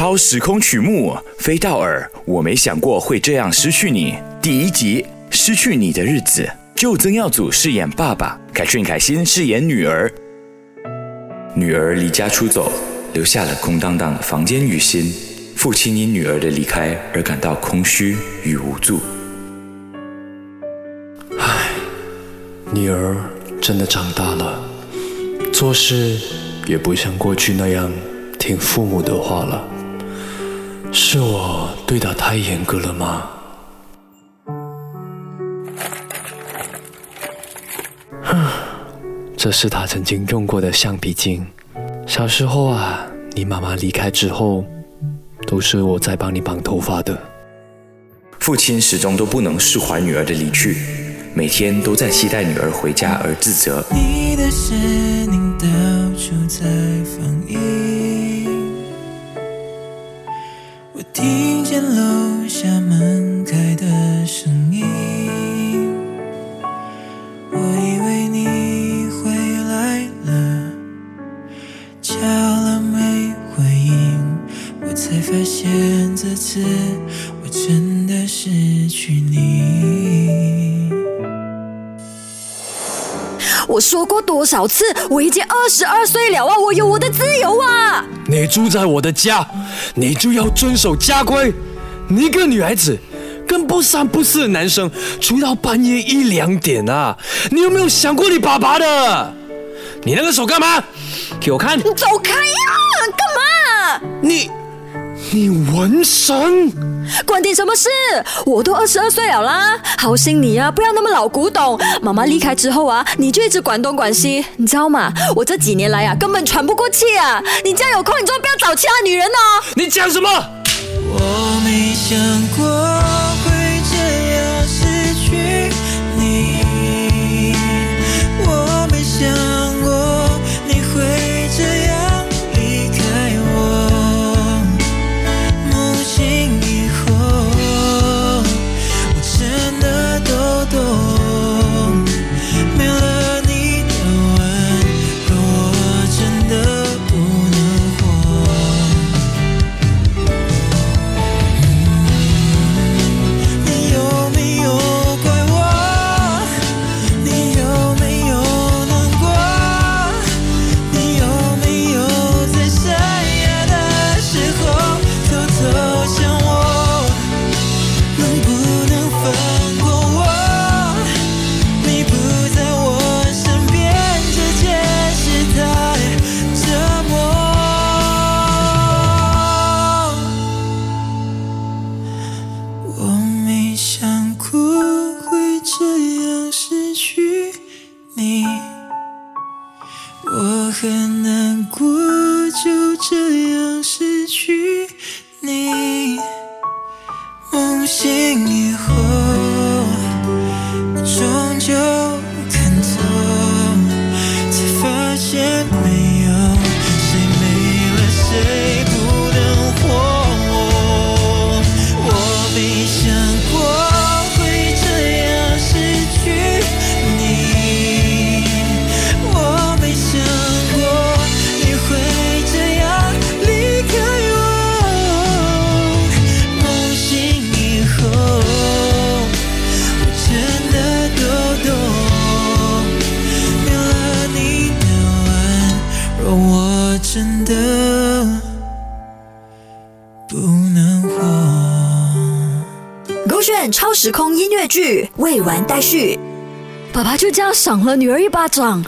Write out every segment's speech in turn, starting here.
超时空曲目，飞到耳，我没想过会这样失去你。第一集，失去你的日子，就曾耀祖饰演爸爸，凯旋凯欣饰演女儿。女儿离家出走，留下了空荡荡的房间与心。父亲因女儿的离开而感到空虚与无助。唉，女儿真的长大了，做事也不像过去那样听父母的话了。是我对他太严格了吗？这是他曾经用过的橡皮筋。小时候啊，你妈妈离开之后，都是我在帮你绑头发的。父亲始终都不能释怀女儿的离去，每天都在期待女儿回家而自责。你的身影到处在放听见楼下门开的声音，我以为你回来了，敲了没回应，我才发现这次我真我说过多少次，我已经二十二岁了啊，我有我的自由啊！你住在我的家，你就要遵守家规。你一个女孩子，跟不三不四的男生吹到半夜一两点啊！你有没有想过你爸爸的？你那个手干嘛？给我看！你走开呀！干嘛？你，你纹身？关你什么事？我都二十二岁了啦，好心你啊，不要那么老古董。妈妈离开之后啊，你就一直管东管西，你知道吗？我这几年来啊，根本喘不过气啊！你这样有空，你就不要找其他女人哦。你讲什么？我没想过很难过，就这样失去你。梦醒以后，炫超时空音乐剧未完待续。爸爸就这样赏了女儿一巴掌，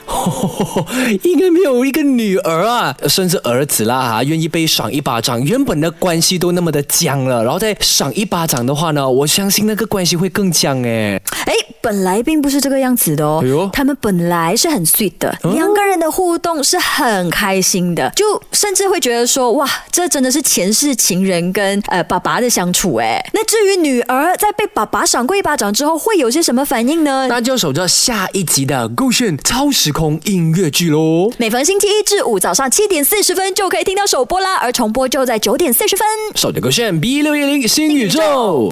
应该没有一个女儿啊，甚至儿子啦哈，愿意被赏一巴掌。原本的关系都那么的僵了，然后再赏一巴掌的话呢，我相信那个关系会更僵哎。哎，本来并不是这个样子的哦。他们本来是很 sweet 的，两个人的互动是很开心的，就甚至会觉得说，哇，这真的是前世情人跟呃爸爸的相处哎。那至于女儿在被爸爸赏过一巴掌之后，会有些什么反应呢？那就守着下一集的勾炫超时空音乐剧喽。每逢星期一至五早上七点四十分就可以听到首播啦，而重播就在九点四十分。守着勾炫 B 六一零新宇宙。